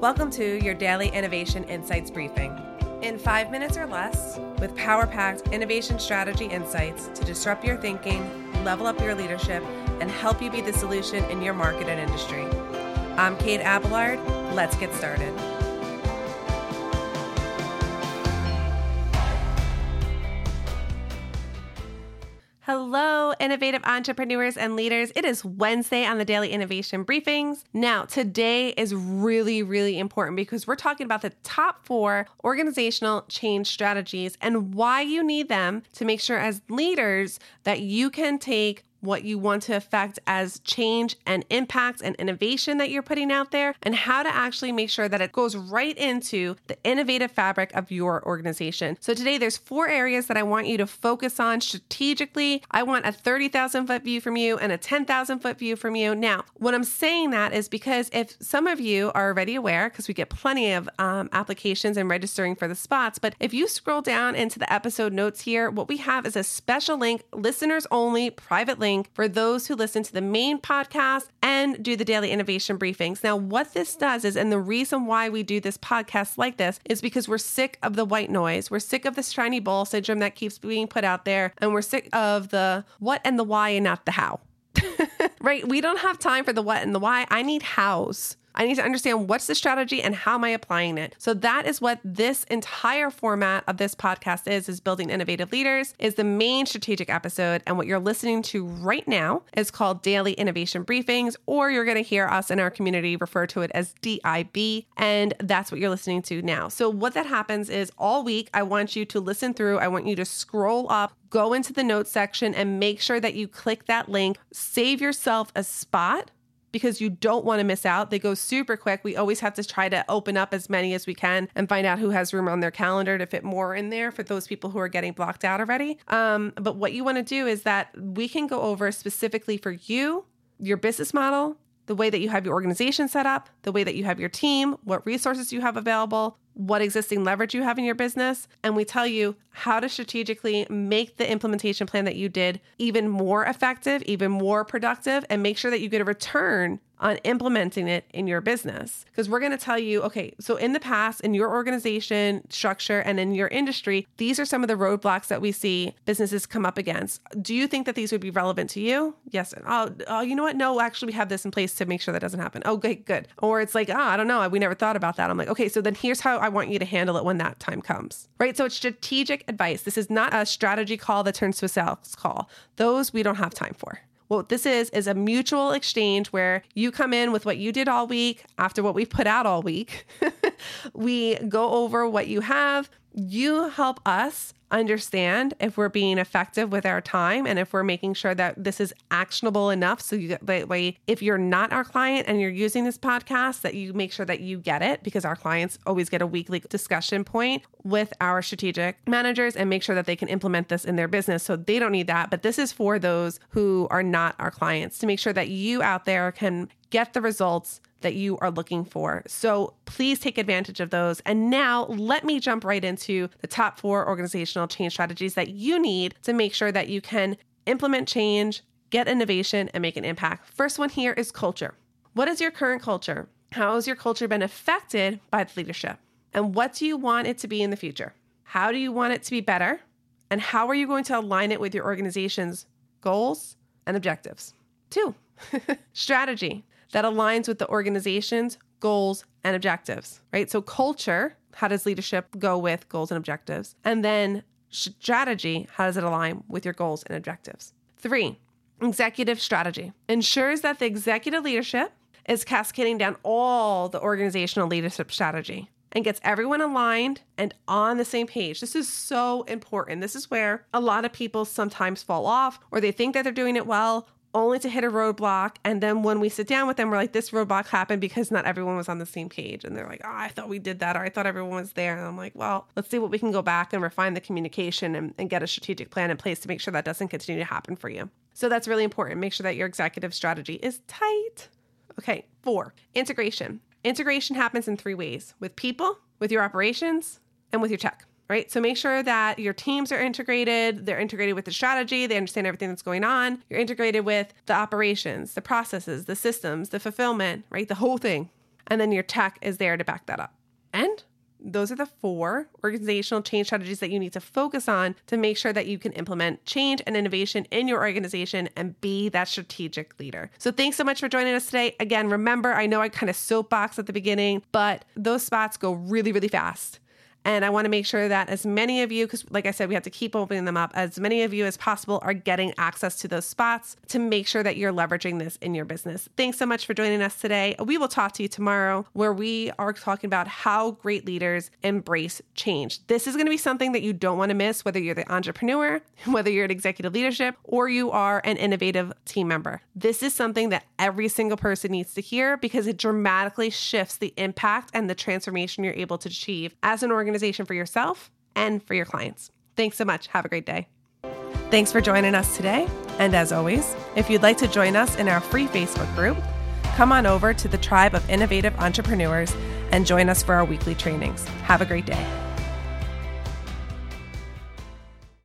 Welcome to your daily Innovation Insights briefing. In five minutes or less, with power packed innovation strategy insights to disrupt your thinking, level up your leadership, and help you be the solution in your market and industry. I'm Kate Abelard. Let's get started. Hello, innovative entrepreneurs and leaders. It is Wednesday on the Daily Innovation Briefings. Now, today is really, really important because we're talking about the top four organizational change strategies and why you need them to make sure, as leaders, that you can take what you want to affect as change and impact and innovation that you're putting out there, and how to actually make sure that it goes right into the innovative fabric of your organization. So today there's four areas that I want you to focus on strategically. I want a 30,000 foot view from you and a 10,000 foot view from you. Now, what I'm saying that is because if some of you are already aware, because we get plenty of um, applications and registering for the spots, but if you scroll down into the episode notes here, what we have is a special link, listeners only, private link link for those who listen to the main podcast and do the daily innovation briefings. Now, what this does is, and the reason why we do this podcast like this is because we're sick of the white noise. We're sick of the shiny ball syndrome that keeps being put out there, and we're sick of the what and the why and not the how. right? We don't have time for the what and the why. I need hows. I need to understand what's the strategy and how am I applying it. So that is what this entire format of this podcast is is building innovative leaders is the main strategic episode and what you're listening to right now is called Daily Innovation Briefings or you're going to hear us in our community refer to it as DIB and that's what you're listening to now. So what that happens is all week I want you to listen through, I want you to scroll up go into the notes section and make sure that you click that link, save yourself a spot because you don't want to miss out. They go super quick. We always have to try to open up as many as we can and find out who has room on their calendar to fit more in there for those people who are getting blocked out already. Um, but what you want to do is that we can go over specifically for you, your business model, the way that you have your organization set up, the way that you have your team, what resources you have available, what existing leverage you have in your business, and we tell you how to strategically make the implementation plan that you did even more effective, even more productive, and make sure that you get a return on implementing it in your business. Because we're going to tell you, okay, so in the past, in your organization structure and in your industry, these are some of the roadblocks that we see businesses come up against. Do you think that these would be relevant to you? Yes. Oh, oh you know what? No, actually, we have this in place to make sure that doesn't happen. Okay, good. Or it's like, oh, I don't know. We never thought about that. I'm like, okay, so then here's how I want you to handle it when that time comes, right? So it's strategic advice. This is not a strategy call that turns to a sales call. Those we don't have time for. What this is is a mutual exchange where you come in with what you did all week after what we've put out all week. we go over what you have. You help us understand if we're being effective with our time and if we're making sure that this is actionable enough. So you that way, if you're not our client and you're using this podcast, that you make sure that you get it because our clients always get a weekly discussion point with our strategic managers and make sure that they can implement this in their business. So they don't need that. But this is for those who are not our clients to make sure that you out there can get the results that you are looking for. So please take advantage of those. And now let me jump right into the top four organizational change strategies that you need to make sure that you can implement change, get innovation, and make an impact. First one here is culture. What is your current culture? How has your culture been affected by the leadership? And what do you want it to be in the future? How do you want it to be better? And how are you going to align it with your organization's goals and objectives? Two, strategy that aligns with the organization's goals and objectives, right? So, culture, how does leadership go with goals and objectives? And then strategy, how does it align with your goals and objectives? Three, executive strategy ensures that the executive leadership is cascading down all the organizational leadership strategy and gets everyone aligned and on the same page. This is so important. This is where a lot of people sometimes fall off or they think that they're doing it well only to hit a roadblock. And then when we sit down with them, we're like, this roadblock happened because not everyone was on the same page. And they're like, oh, I thought we did that, or I thought everyone was there. And I'm like, well, let's see what we can go back and refine the communication and, and get a strategic plan in place to make sure that doesn't continue to happen for you. So that's really important. Make sure that your executive strategy is tight. Okay, four, integration. Integration happens in three ways with people, with your operations, and with your tech right? So make sure that your teams are integrated, they're integrated with the strategy, they understand everything that's going on. You're integrated with the operations, the processes, the systems, the fulfillment, right? The whole thing. And then your tech is there to back that up. And those are the four organizational change strategies that you need to focus on to make sure that you can implement change and innovation in your organization and be that strategic leader. So, thanks so much for joining us today. Again, remember, I know I kind of soapbox at the beginning, but those spots go really, really fast. And I want to make sure that as many of you, because like I said, we have to keep opening them up, as many of you as possible are getting access to those spots to make sure that you're leveraging this in your business. Thanks so much for joining us today. We will talk to you tomorrow where we are talking about how great leaders embrace change. This is going to be something that you don't want to miss, whether you're the entrepreneur, whether you're an executive leadership, or you are an innovative team member. This is something that every single person needs to hear because it dramatically shifts the impact and the transformation you're able to achieve as an organization organization for yourself and for your clients. Thanks so much. Have a great day. Thanks for joining us today. And as always, if you'd like to join us in our free Facebook group, come on over to the Tribe of Innovative Entrepreneurs and join us for our weekly trainings. Have a great day.